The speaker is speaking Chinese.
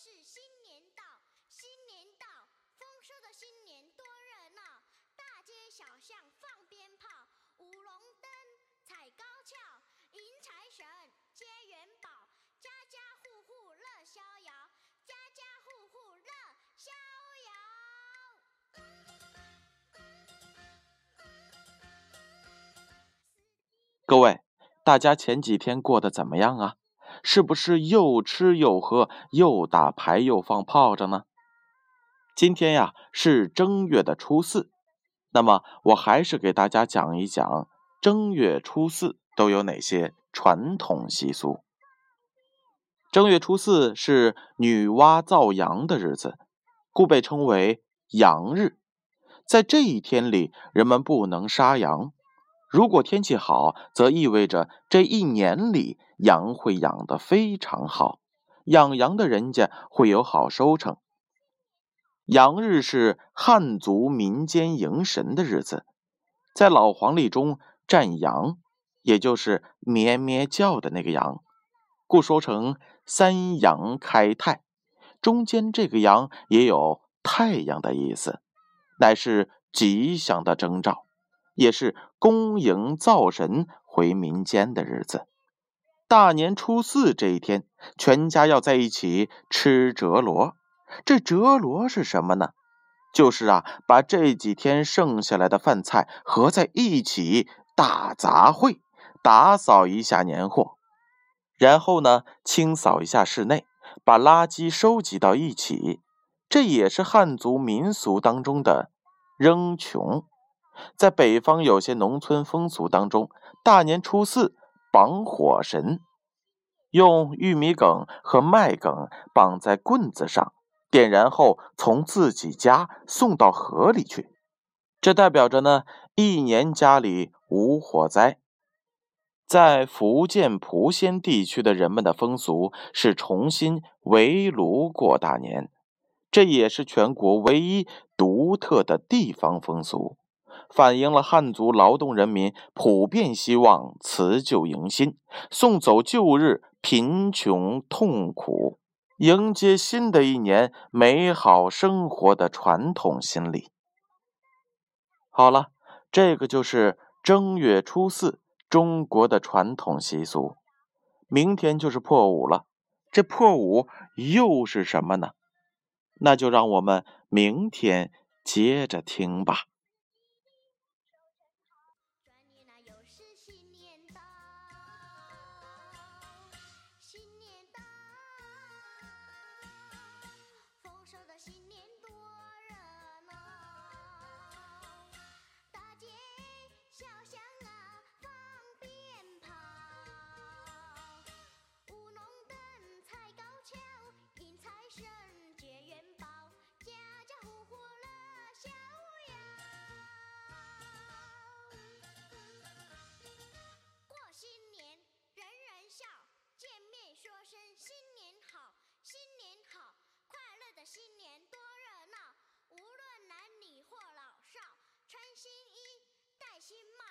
是新年到新年到丰收的新年多热闹大街小巷放鞭炮舞龙灯踩高跷迎财神接元宝家家户户乐逍遥家家户户乐逍遥各位大家前几天过得怎么样啊？是不是又吃又喝，又打牌又放炮仗呢？今天呀是正月的初四，那么我还是给大家讲一讲正月初四都有哪些传统习俗。正月初四是女娲造阳的日子，故被称为阳日。在这一天里，人们不能杀羊。如果天气好，则意味着这一年里羊会养得非常好，养羊的人家会有好收成。阳日是汉族民间迎神的日子，在老黄历中占阳，也就是咩咩叫的那个羊，故说成三阳开泰。中间这个阳也有太阳的意思，乃是吉祥的征兆。也是恭迎灶神回民间的日子。大年初四这一天，全家要在一起吃折罗。这折罗是什么呢？就是啊，把这几天剩下来的饭菜合在一起大杂烩，打扫一下年货，然后呢，清扫一下室内，把垃圾收集到一起。这也是汉族民俗当中的扔穷。在北方有些农村风俗当中，大年初四绑火神，用玉米梗和麦梗绑在棍子上，点燃后从自己家送到河里去。这代表着呢，一年家里无火灾。在福建莆仙地区的人们的风俗是重新围炉过大年，这也是全国唯一独特的地方风俗。反映了汉族劳动人民普遍希望辞旧迎新，送走旧日贫穷痛苦，迎接新的一年美好生活的传统心理。好了，这个就是正月初四中国的传统习俗。明天就是破五了，这破五又是什么呢？那就让我们明天接着听吧。说声新年好新年好快乐的新年多热闹无论男女或老少穿新衣戴新帽。